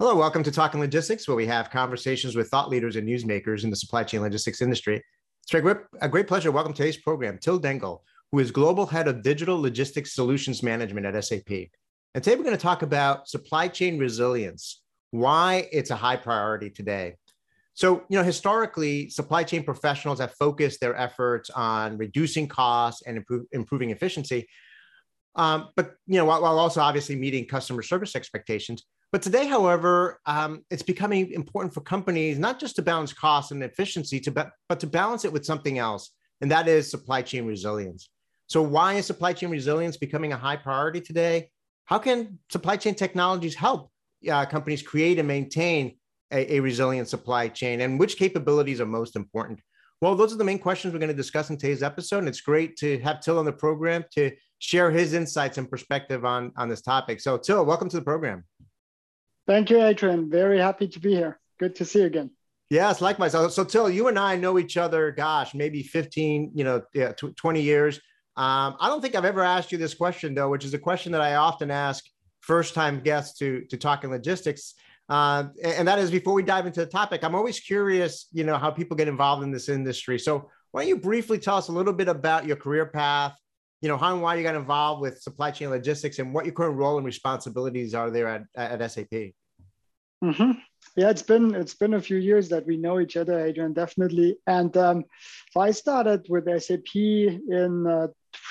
Hello, welcome to Talking Logistics, where we have conversations with thought leaders and newsmakers in the supply chain logistics industry. It's a great, a great pleasure. Welcome to today's program, Till Dengel, who is Global Head of Digital Logistics Solutions Management at SAP. And today we're going to talk about supply chain resilience, why it's a high priority today. So, you know, historically, supply chain professionals have focused their efforts on reducing costs and improve, improving efficiency. Um, but, you know, while, while also obviously meeting customer service expectations. But today, however, um, it's becoming important for companies not just to balance cost and efficiency, to be- but to balance it with something else, and that is supply chain resilience. So, why is supply chain resilience becoming a high priority today? How can supply chain technologies help uh, companies create and maintain a, a resilient supply chain, and which capabilities are most important? Well, those are the main questions we're going to discuss in today's episode. And it's great to have Till on the program to share his insights and perspective on, on this topic. So, Till, welcome to the program. Thank you, Adrian. Very happy to be here. Good to see you again. Yes, likewise. So, so Till, you and I know each other, gosh, maybe 15, you know, yeah, 20 years. Um, I don't think I've ever asked you this question, though, which is a question that I often ask first time guests to, to Talking Logistics. Uh, and that is before we dive into the topic, I'm always curious, you know, how people get involved in this industry. So why don't you briefly tell us a little bit about your career path, you know, how and why you got involved with supply chain logistics and what your current role and responsibilities are there at, at SAP? Mm-hmm. Yeah, it's been it's been a few years that we know each other, Adrian, definitely. And um, so I started with SAP in uh,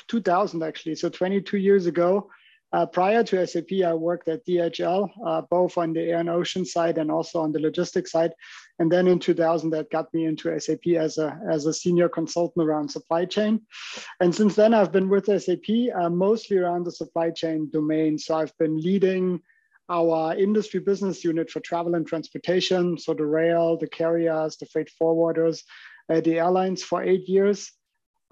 2000, actually, so 22 years ago. Uh, prior to SAP, I worked at DHL, uh, both on the air and ocean side and also on the logistics side. And then in 2000, that got me into SAP as a, as a senior consultant around supply chain. And since then, I've been with SAP uh, mostly around the supply chain domain. So I've been leading our industry business unit for travel and transportation, so the rail, the carriers, the freight forwarders, uh, the airlines for eight years.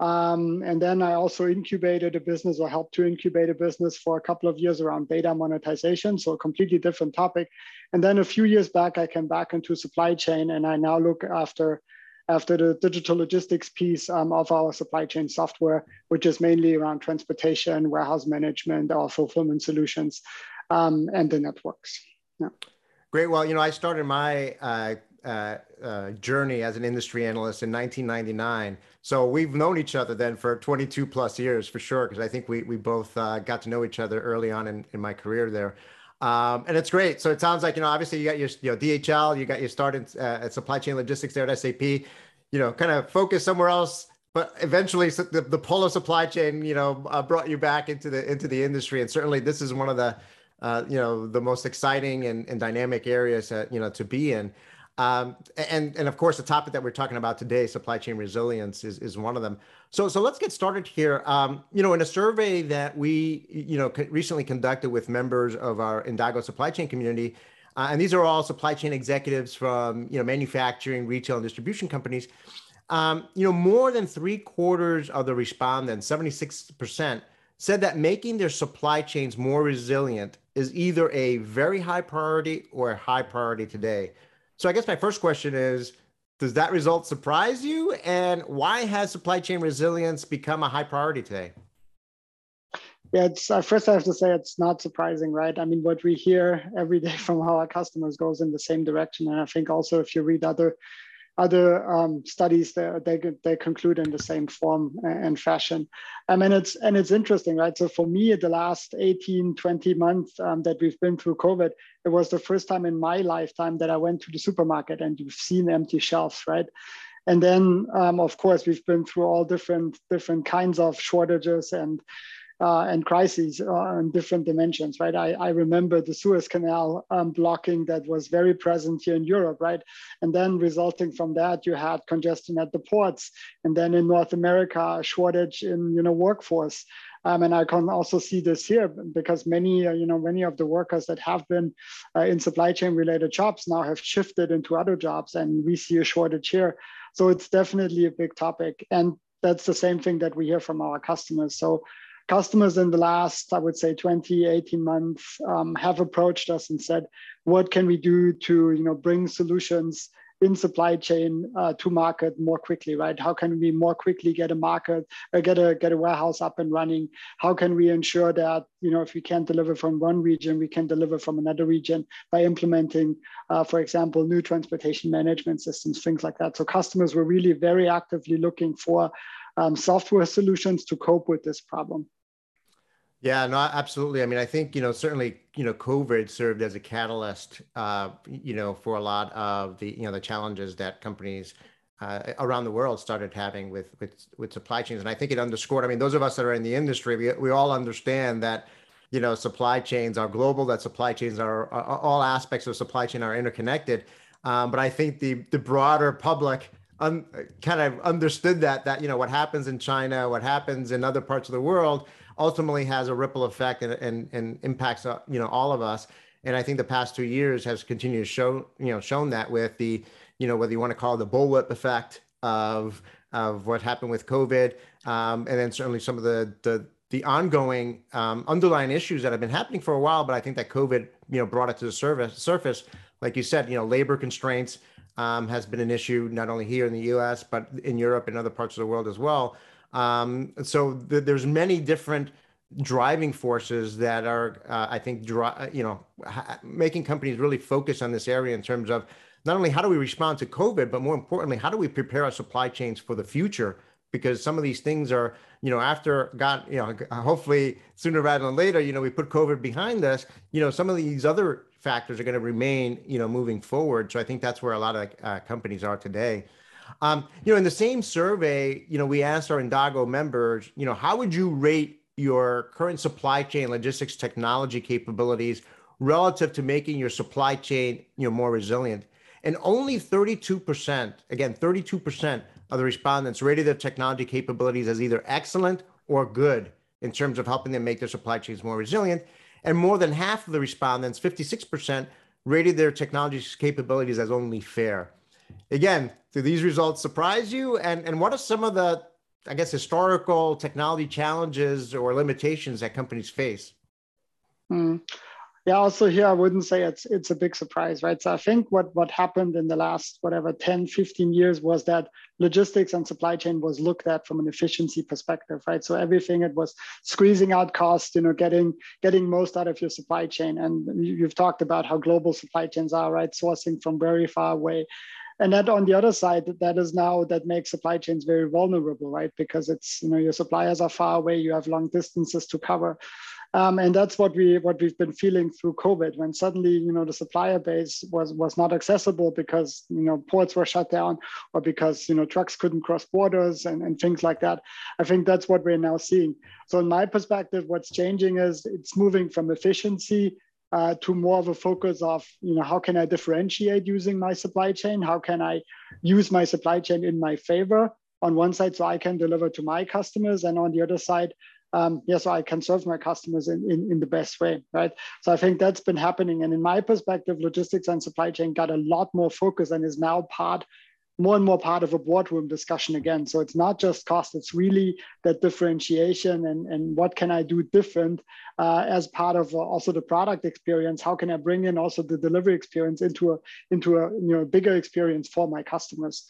Um, and then I also incubated a business or helped to incubate a business for a couple of years around data monetization, so a completely different topic. And then a few years back, I came back into supply chain and I now look after after the digital logistics piece um, of our supply chain software, which is mainly around transportation, warehouse management, our fulfillment solutions um, and the networks. Yeah. Great. Well, you know, I started my uh, uh, uh, journey as an industry analyst in 1999. So we've known each other then for 22 plus years for sure, because I think we, we both uh, got to know each other early on in, in my career there. Um, and it's great. So it sounds like, you know, obviously you got your you know, DHL, you got your start in, uh, at supply chain logistics there at SAP, you know, kind of focus somewhere else but eventually the, the polo supply chain you know uh, brought you back into the into the industry and certainly this is one of the you know the most exciting and, and dynamic areas that, you know to be in um, and and of course the topic that we're talking about today supply chain resilience is, is one of them so so let's get started here um, you know in a survey that we you know recently conducted with members of our Indago supply chain community uh, and these are all supply chain executives from you know manufacturing retail and distribution companies um, you know more than three quarters of the respondents 76 percent said that making their supply chains more resilient is either a very high priority or a high priority today. So I guess my first question is does that result surprise you and why has supply chain resilience become a high priority today? Yeah, it's uh, first I have to say it's not surprising, right? I mean, what we hear every day from our customers goes in the same direction, and I think also if you read other other um, studies they, they, they conclude in the same form and fashion. I mean it's and it's interesting right? So for me the last 18 20 months um, that we've been through covid it was the first time in my lifetime that i went to the supermarket and you've seen empty shelves right? And then um, of course we've been through all different different kinds of shortages and uh, and crises on different dimensions, right? I, I remember the Suez Canal um, blocking that was very present here in Europe, right? And then resulting from that, you had congestion at the ports, and then in North America, a shortage in you know workforce. Um, and I can also see this here because many, uh, you know, many of the workers that have been uh, in supply chain related jobs now have shifted into other jobs, and we see a shortage here. So it's definitely a big topic, and that's the same thing that we hear from our customers. So customers in the last, I would say 20, 18 months um, have approached us and said, what can we do to you know, bring solutions in supply chain uh, to market more quickly, right? How can we more quickly get a market, uh, get a get a warehouse up and running? How can we ensure that you know if we can't deliver from one region, we can deliver from another region by implementing, uh, for example, new transportation management systems, things like that. So customers were really very actively looking for um, software solutions to cope with this problem. Yeah, no, absolutely. I mean, I think you know certainly you know COVID served as a catalyst, uh, you know, for a lot of the you know the challenges that companies uh, around the world started having with with with supply chains, and I think it underscored. I mean, those of us that are in the industry, we we all understand that you know supply chains are global, that supply chains are, are all aspects of supply chain are interconnected. Um, but I think the the broader public un, kind of understood that that you know what happens in China, what happens in other parts of the world ultimately has a ripple effect and, and, and impacts uh, you know all of us. And I think the past two years has continued to show you know shown that with the you know whether you want to call it the bullwhip effect of of what happened with COVID, um, and then certainly some of the the the ongoing um, underlying issues that have been happening for a while. But I think that COVID you know brought it to the surface. Surface, like you said, you know labor constraints um, has been an issue not only here in the U.S. but in Europe and other parts of the world as well. Um, so th- there's many different driving forces that are, uh, I think, dri- you know, ha- making companies really focus on this area in terms of not only how do we respond to COVID, but more importantly, how do we prepare our supply chains for the future? Because some of these things are, you know, after got, you know, hopefully sooner rather than later, you know, we put COVID behind us. You know, some of these other factors are going to remain, you know, moving forward. So I think that's where a lot of uh, companies are today. Um, you know, in the same survey, you know, we asked our Indago members, you know, how would you rate your current supply chain logistics technology capabilities relative to making your supply chain, you know, more resilient? And only 32%, again, 32% of the respondents rated their technology capabilities as either excellent or good in terms of helping them make their supply chains more resilient. And more than half of the respondents, 56%, rated their technology capabilities as only fair. Again, do these results surprise you? And, and what are some of the, I guess, historical technology challenges or limitations that companies face? Mm. Yeah, also here I wouldn't say it's it's a big surprise, right? So I think what what happened in the last whatever 10, 15 years was that logistics and supply chain was looked at from an efficiency perspective, right? So everything it was squeezing out cost, you know, getting getting most out of your supply chain. And you've talked about how global supply chains are, right? Sourcing from very far away and that on the other side that is now that makes supply chains very vulnerable right? Because it's you know your suppliers are far away you have long distances to cover. Um, and that's what we what we've been feeling through covid when suddenly you know the supplier base was was not accessible because you know ports were shut down or because you know trucks couldn't cross borders and, and things like that. I think that's what we're now seeing. So in my perspective what's changing is it's moving from efficiency uh, to more of a focus of you know how can I differentiate using my supply chain? How can I use my supply chain in my favor on one side so I can deliver to my customers, and on the other side, um, yeah, so I can serve my customers in, in, in the best way, right? So I think that's been happening. And in my perspective, logistics and supply chain got a lot more focus and is now part more and more part of a boardroom discussion again. So it's not just cost, it's really that differentiation and, and what can I do different uh, as part of uh, also the product experience? How can I bring in also the delivery experience into a, into a you know, bigger experience for my customers?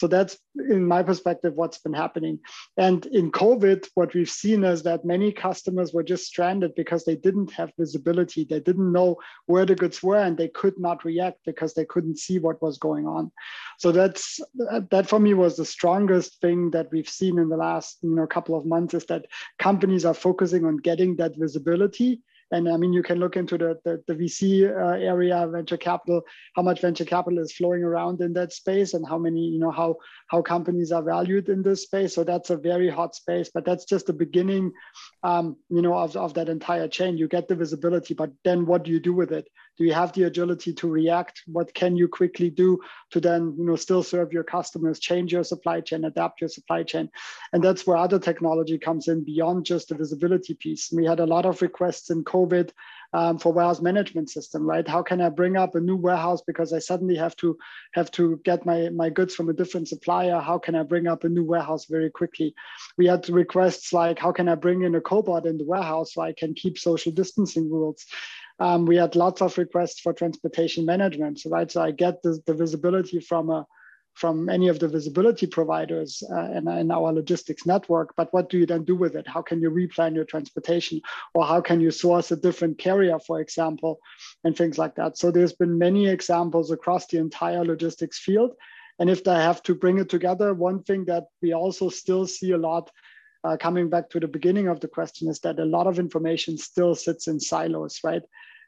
So that's, in my perspective, what's been happening. And in COVID, what we've seen is that many customers were just stranded because they didn't have visibility. They didn't know where the goods were and they could not react because they couldn't see what was going on. So that's that for me was the strongest thing that we've seen in the last you know couple of months is that companies are focusing on getting that visibility and I mean, you can look into the, the, the VC uh, area, venture capital, how much venture capital is flowing around in that space and how many, you know, how, how companies are valued in this space. So that's a very hot space, but that's just the beginning, um, you know, of, of that entire chain. You get the visibility, but then what do you do with it? Do you have the agility to react? What can you quickly do to then, you know, still serve your customers, change your supply chain, adapt your supply chain? And that's where other technology comes in beyond just the visibility piece. We had a lot of requests in COVID um, for warehouse management system, right? How can I bring up a new warehouse because I suddenly have to have to get my, my goods from a different supplier? How can I bring up a new warehouse very quickly? We had requests like, how can I bring in a cobot in the warehouse so I can keep social distancing rules? Um, we had lots of requests for transportation management. So, right, so I get the, the visibility from a from any of the visibility providers uh, in, in, our logistics network. But what do you then do with it? How can you replan your transportation? Or how can you source a different carrier, for example, and things like that? So there's been many examples across the entire logistics field. And if I have to bring it together, one thing that we also still see a lot uh, coming back to the beginning of the question is that a lot of information still sits in silos, right?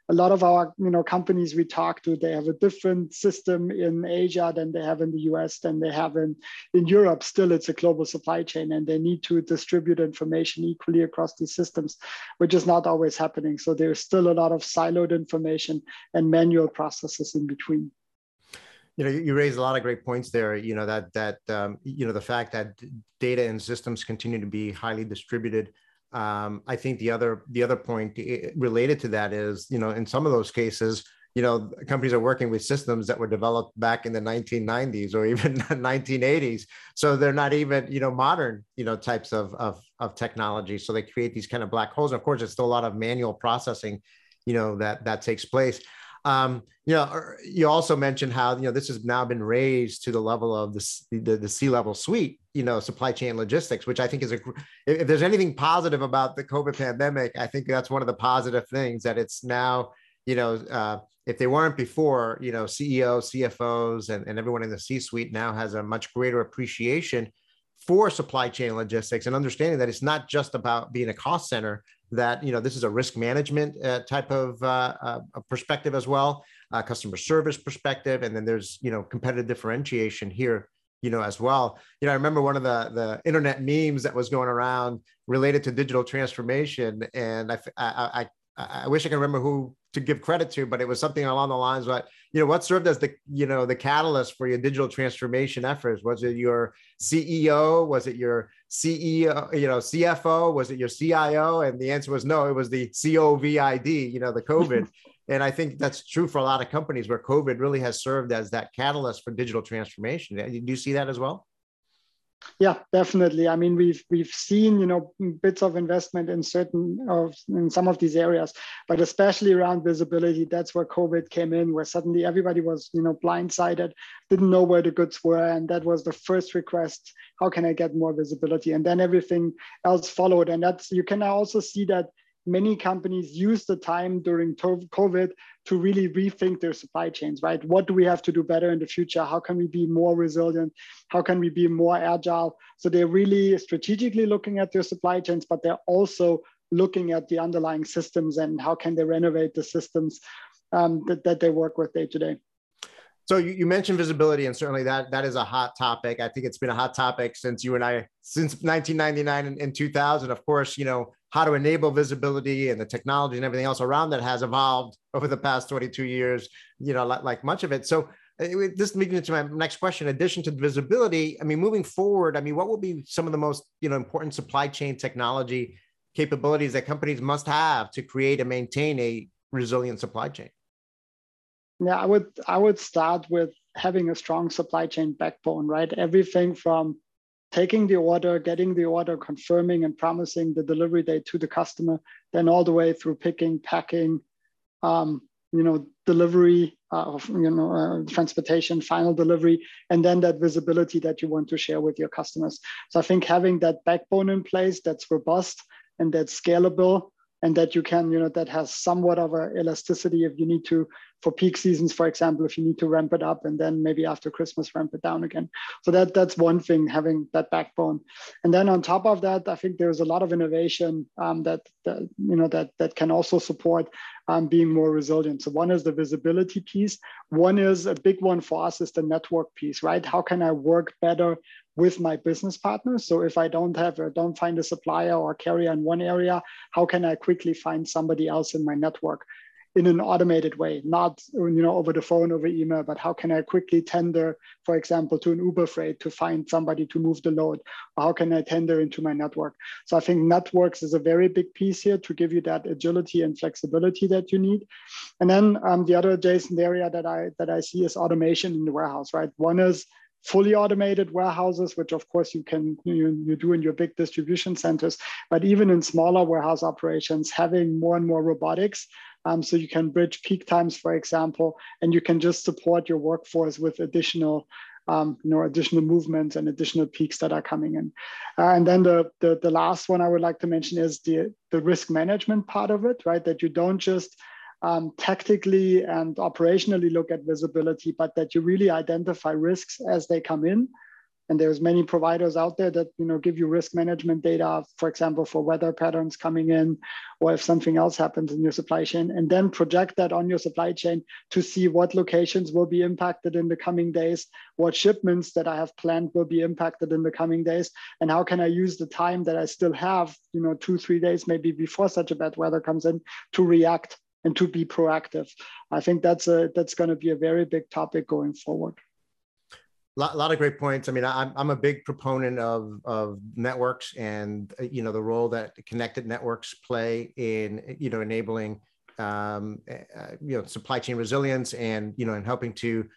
A lot of our you know companies we talk to they have a different system in asia than they have in the us than they have in in europe. Still it's a global supply chain and they need to distribute information equally across these systems which is not always happening. So there's still a lot of siloed information and manual processes in between. You know you raised a lot of great points there you know that that um, you know the fact that data and systems continue to be highly distributed um, I think the other the other point eh, related to that is, you know, in some of those cases, you know, companies are working with systems that were developed back in the 1990s or even 1980s. So they're not even, you know, modern, you know, types of, of, of technology. So they create these kind of black holes. And of course, there's still a lot of manual processing, you know, that that takes place. Um, you know, er, you also mentioned how you know this has now been raised to the level of the the, the C-level suite, you know, supply chain logistics, which I think is a if there's anything positive about the COVID pandemic, I think that's one of the positive things that it's now, you know, uh, if they weren't before, you know, CEOs, CFOs, and, and everyone in the C-suite now has a much greater appreciation for supply chain logistics and understanding that it's not just about being a cost center that you know this is a risk management uh, type of uh, uh, perspective as well customer service perspective and then there's you know competitive differentiation here you know as well. You know i remember one of the the internet memes that was going around related to digital transformation and i i i, I wish i can remember who to give credit to, but it was something along the lines of, you know, what served as the, you know, the catalyst for your digital transformation efforts? Was it your CEO? Was it your CEO, you know, CFO? Was it your CIO? And the answer was no, it was the COVID, you know, the COVID. and I think that's true for a lot of companies where COVID really has served as that catalyst for digital transformation. Do you see that as well? Yeah, definitely. I mean, we've we've seen you know bits of investment in certain of in some of these areas, but especially around visibility. That's where COVID came in, where suddenly everybody was you know blindsided, didn't know where the goods were, and that was the first request. How can I get more visibility? And then everything else followed. And that's you can also see that many companies use the time during COVID to really rethink their supply chains, right? What do we have to do better in the future? How can we be more resilient? How can we be more agile? So they're really strategically looking at their supply chains, but they're also looking at the underlying systems and how can they renovate the systems um, that, that they work with day to day. So you, you, mentioned visibility, and certainly that that is a hot topic. I think it's been a hot topic since you and I since 1999 and, and 2000. Of course, you know how to enable visibility and the technology and everything else around that has evolved over the past 22 years. You know, like, like much of it. So uh, this leads me to my next question. In addition to visibility, I mean, moving forward, I mean, what will be some of the most you know important supply chain technology capabilities that companies must have to create and maintain a resilient supply chain? Yeah, I would I would start with having a strong supply chain backbone, right? Everything from taking the order, getting the order, confirming and promising the delivery date to the customer, then all the way through picking, packing, um, you know, delivery, uh, you know, uh, transportation, final delivery, and then that visibility that you want to share with your customers. So I think having that backbone in place that's robust and that's scalable and that you can, you know, that has somewhat of a elasticity if you need to, for peak seasons, for example, if you need to ramp it up and then maybe after Christmas ramp it down again. So that that's one thing, having that backbone. And then on top of that, I think there's a lot of innovation um, that, that you know that that can also support um, being more resilient. So one is the visibility piece. One is a big one for us is the network piece, right? How can I work better with my business partners? So if I don't have or don't find a supplier or carrier in one area, how can I quickly find somebody else in my network? In an automated way, not you know over the phone, over email, but how can I quickly tender, for example, to an Uber Freight to find somebody to move the load? Or how can I tender into my network? So I think networks is a very big piece here to give you that agility and flexibility that you need. And then um, the other adjacent area that I that I see is automation in the warehouse, right? One is fully automated warehouses, which of course you can you, you do in your big distribution centers, but even in smaller warehouse operations, having more and more robotics Um, so you can bridge peak times, for example, and you can just support your workforce with additional um, you know, additional movements and additional peaks that are coming in. Uh, and then the, the, the last one I would like to mention is the, the risk management part of it, right? That you don't just um, tactically and operationally look at visibility, but that you really identify risks as they come in. And there's many providers out there that you know give you risk management data for example for weather patterns coming in or if something else happens in your supply chain and then project that on your supply chain to see what locations will be impacted in the coming days what shipments that i have planned will be impacted in the coming days and how can i use the time that i still have you know two three days maybe before such a bad weather comes in to react and to be proactive. I think that's a that's going to be a very big topic going forward. Lot, lot of great points. I mean, I'm, I'm a big proponent of, of networks and, you know, the role that connected networks play in, you know, enabling, um, uh, you know, supply chain resilience and, you know, and helping to,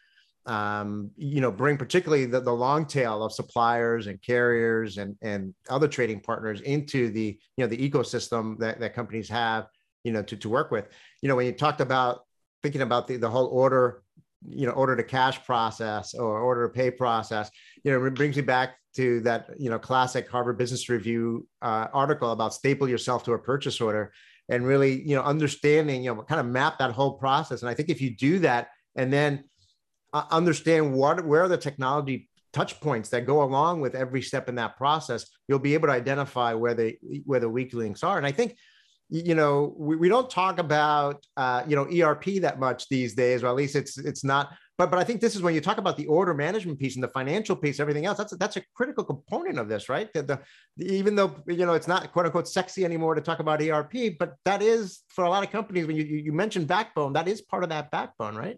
um, you know, bring particularly the, the long tail of suppliers and carriers and, and other trading partners into the, you know, the ecosystem that, that companies have, you know, to, to work with. You know, when you talked about thinking about the, the whole order you know order to cash process or order to pay process you know it brings me back to that you know classic harvard business review uh, article about staple yourself to a purchase order and really you know understanding you know kind of map that whole process and i think if you do that and then uh, understand what where are the technology touch points that go along with every step in that process you'll be able to identify where the where the weak links are and i think you know we, we don't talk about uh, you know erp that much these days or at least it's it's not but but i think this is when you talk about the order management piece and the financial piece everything else that's a, that's a critical component of this right? The, the, even though you know it's not quote unquote sexy anymore to talk about erp but that is for a lot of companies when you you mentioned backbone that is part of that backbone right?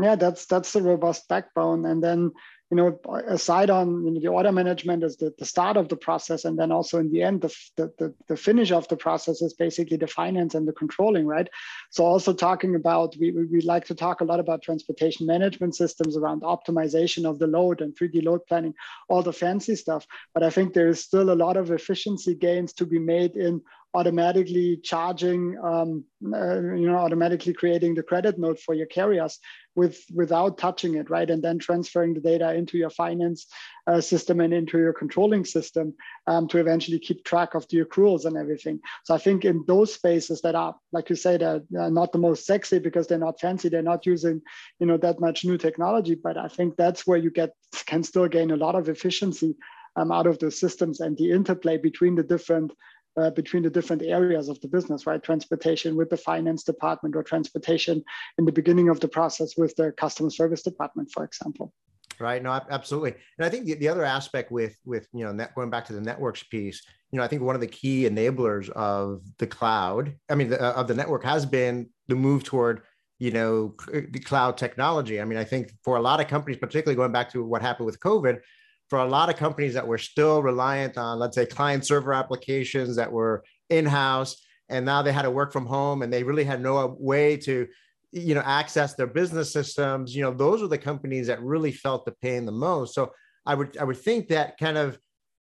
Yeah that's that's the robust backbone. And then you know, aside on you know, the order management is the, the start of the process, and then also in the end, the, the, the finish of the process is basically the finance and the controlling, right? So also talking about, we, we like to talk a lot about transportation management systems around optimization of the load and 3D load planning, all the fancy stuff. But I think there is still a lot of efficiency gains to be made in automatically charging, um, uh, you know, automatically creating the credit note for your carriers with without touching it, right? And then transferring the data into your finance uh, system and into your controlling system um, to eventually keep track of the accruals and everything. So I think in those spaces that are, like you say, they're not the most sexy because they're not fancy, they're not using, you know, that much new technology. But I think that's where you get can still gain a lot of efficiency um, out of those systems and the interplay between the different uh, between the different areas of the business, right? Transportation with the finance department or transportation in the beginning of the process with the customer service department, for example. Right. No, absolutely. And I think the, the other aspect with with you know net, going back to the networks piece, you know, I think one of the key enablers of the cloud, I mean, the, of the network has been the move toward you know the cloud technology. I mean, I think for a lot of companies, particularly going back to what happened with COVID, for a lot of companies that were still reliant on, let's say, client server applications that were in house, and now they had to work from home and they really had no way to you know access their business systems you know those are the companies that really felt the pain the most. So i would i would think that kind of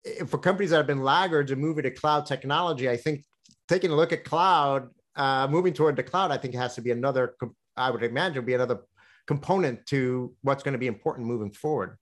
eh, for companies that have been laggards and moving to cloud technology i think taking a look at cloud uh, moving toward the cloud i think it has to be another i would imagine be another component to what's going to be important moving forward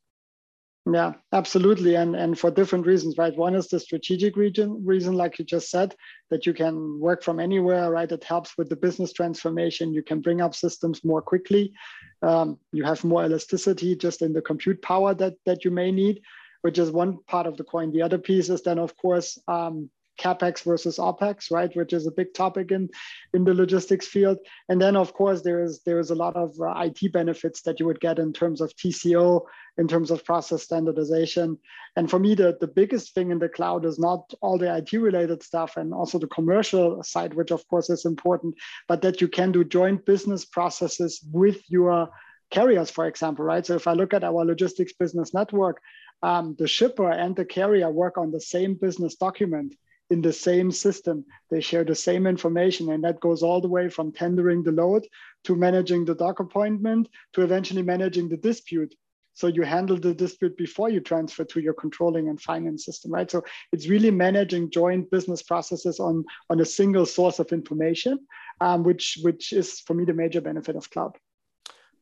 yeah, absolutely. And, and for different reasons, right? One is the strategic region reason, like you just said, that you can work from anywhere, right? It helps with the business transformation. You can bring up systems more quickly. Um, you have more elasticity just in the compute power that, that you may need, which is one part of the coin. The other piece is then, of course, um, capex versus opex right which is a big topic in in the logistics field. And then of course there is there is a lot of uh, it benefits that you would get in terms of tco in terms of process standardization. And for me the, the biggest thing in the cloud is not all the it related stuff and also the commercial side which of course is important but that you can do joint business processes with your carriers for example right? So if i look at our logistics business network um, the shipper and the carrier work on the same business document in the same system. They share the same information, and that goes all the way from tendering the load to managing the dock appointment to eventually managing the dispute. So you handle the dispute before you transfer to your controlling and finance system, right? So it's really managing joint business processes on, on a single source of information. um, which which is for me the major benefit of cloud.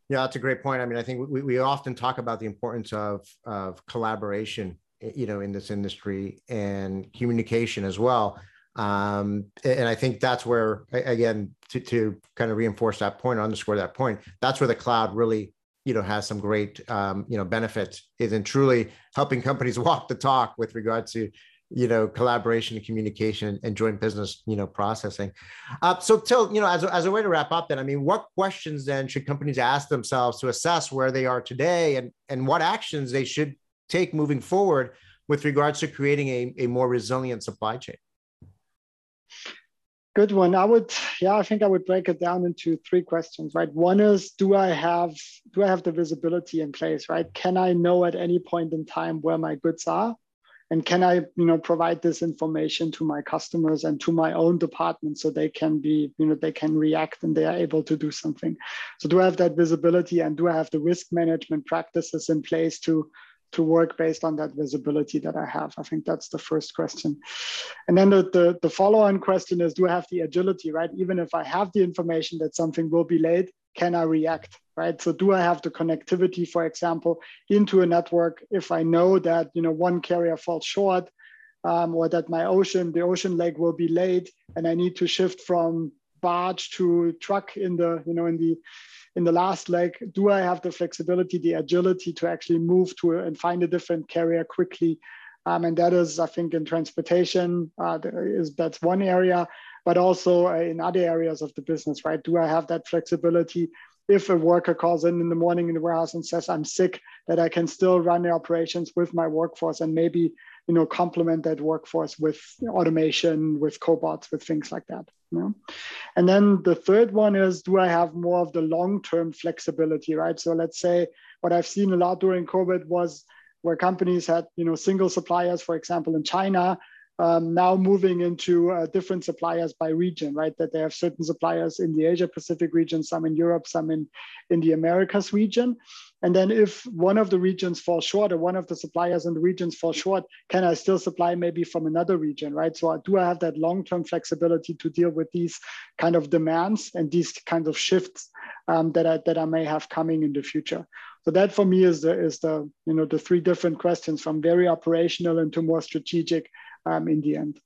Yeah, that's a great point. I mean, I think we, we often talk about the importance of of collaboration, you know, in this industry and communication as well. Um, and I think that's where, again, to, to kind of reinforce that point, or underscore that point, that's where the cloud really, you know, has some great, um, you know, benefits is in truly helping companies walk the talk with regard to, you know, collaboration and communication and joint business, you know, processing. Uh, so, Till, you know, as a, as a way to wrap up, then, I mean, what questions then should companies ask themselves to assess where they are today and and what actions they should take moving forward with regards to creating a, a more resilient supply chain? Good one. I would, yeah, I think I would break it down into three questions, right? One is, do I have, do I have the visibility in place, right? Can I know at any point in time where my goods are? And can I, you know, provide this information to my customers and to my own department so they can be, you know, they can react and they are able to do something. So do I have that visibility and do I have the risk management practices in place to to work based on that visibility that I have? I think that's the first question. And then the, the, the follow-on question is, do I have the agility, right? Even if I have the information that something will be late, can I react, right? So do I have the connectivity, for example, into a network if I know that, you know, one carrier falls short um, or that my ocean, the ocean leg will be late and I need to shift from barge to truck in the, you know, in the, in the last leg, do I have the flexibility, the agility to actually move to and find a different carrier quickly? Um, and that is, I think, in transportation, uh, is that's one area, but also uh, in other areas of the business, right? Do I have that flexibility? If a worker calls in in the morning in the warehouse and says I'm sick, that I can still run the operations with my workforce and maybe you know complement that workforce with automation, with cobots, with things like that. You know? And then the third one is, do I have more of the long-term flexibility, right? So let's say what I've seen a lot during COVID was where companies had, you know, single suppliers, for example, in China, um, now moving into uh, different suppliers by region, right? That they have certain suppliers in the Asia Pacific region, some in Europe, some in, in the Americas region. And then if one of the regions falls short or one of the suppliers in the regions fall short, can I still supply maybe from another region, right? So do I have that long-term flexibility to deal with these kind of demands and these kinds of shifts um, that, I, that I may have coming in the future? So that for me is the, is the, you know, the three different questions from very operational into more strategic um, in the end.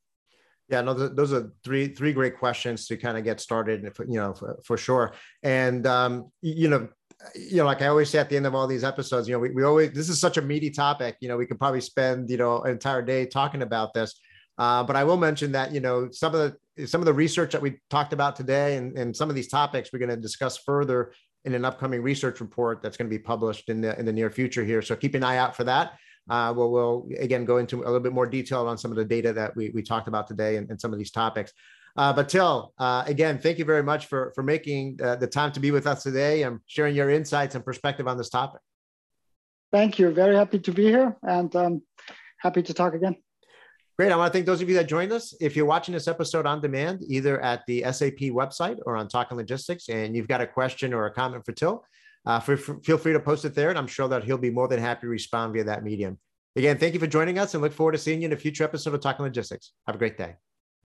Yeah, no, those are three three great questions to kind of get started, you know, for, for sure. And um, you know, you know, like I always say at the end of all these episodes, you know, we, we always this is such a meaty topic. You know, we could probably spend you know an entire day talking about this. Uh, but I will mention that you know some of the some of the research that we talked about today and, and some of these topics we're going to discuss further in an upcoming research report that's going to be published in the in the near future here. So keep an eye out for that uh, we'll, we'll again go into a little bit more detail on some of the data that we, we talked about today and, and some of these topics. Uh, but Till, uh, again, thank you very much for, for making uh, the time to be with us today and sharing your insights and perspective on this topic. Thank you. Very happy to be here and um, happy to talk again. Great. I want to thank those of you that joined us. If you're watching this episode on demand, either at the SAP website or on Talking Logistics, and you've got a question or a comment for Till, uh, for, for, feel free to post it there, and I'm sure that he'll be more than happy to respond via that medium. Again, thank you for joining us and look forward to seeing you in a future episode of Talking Logistics. Have a great day.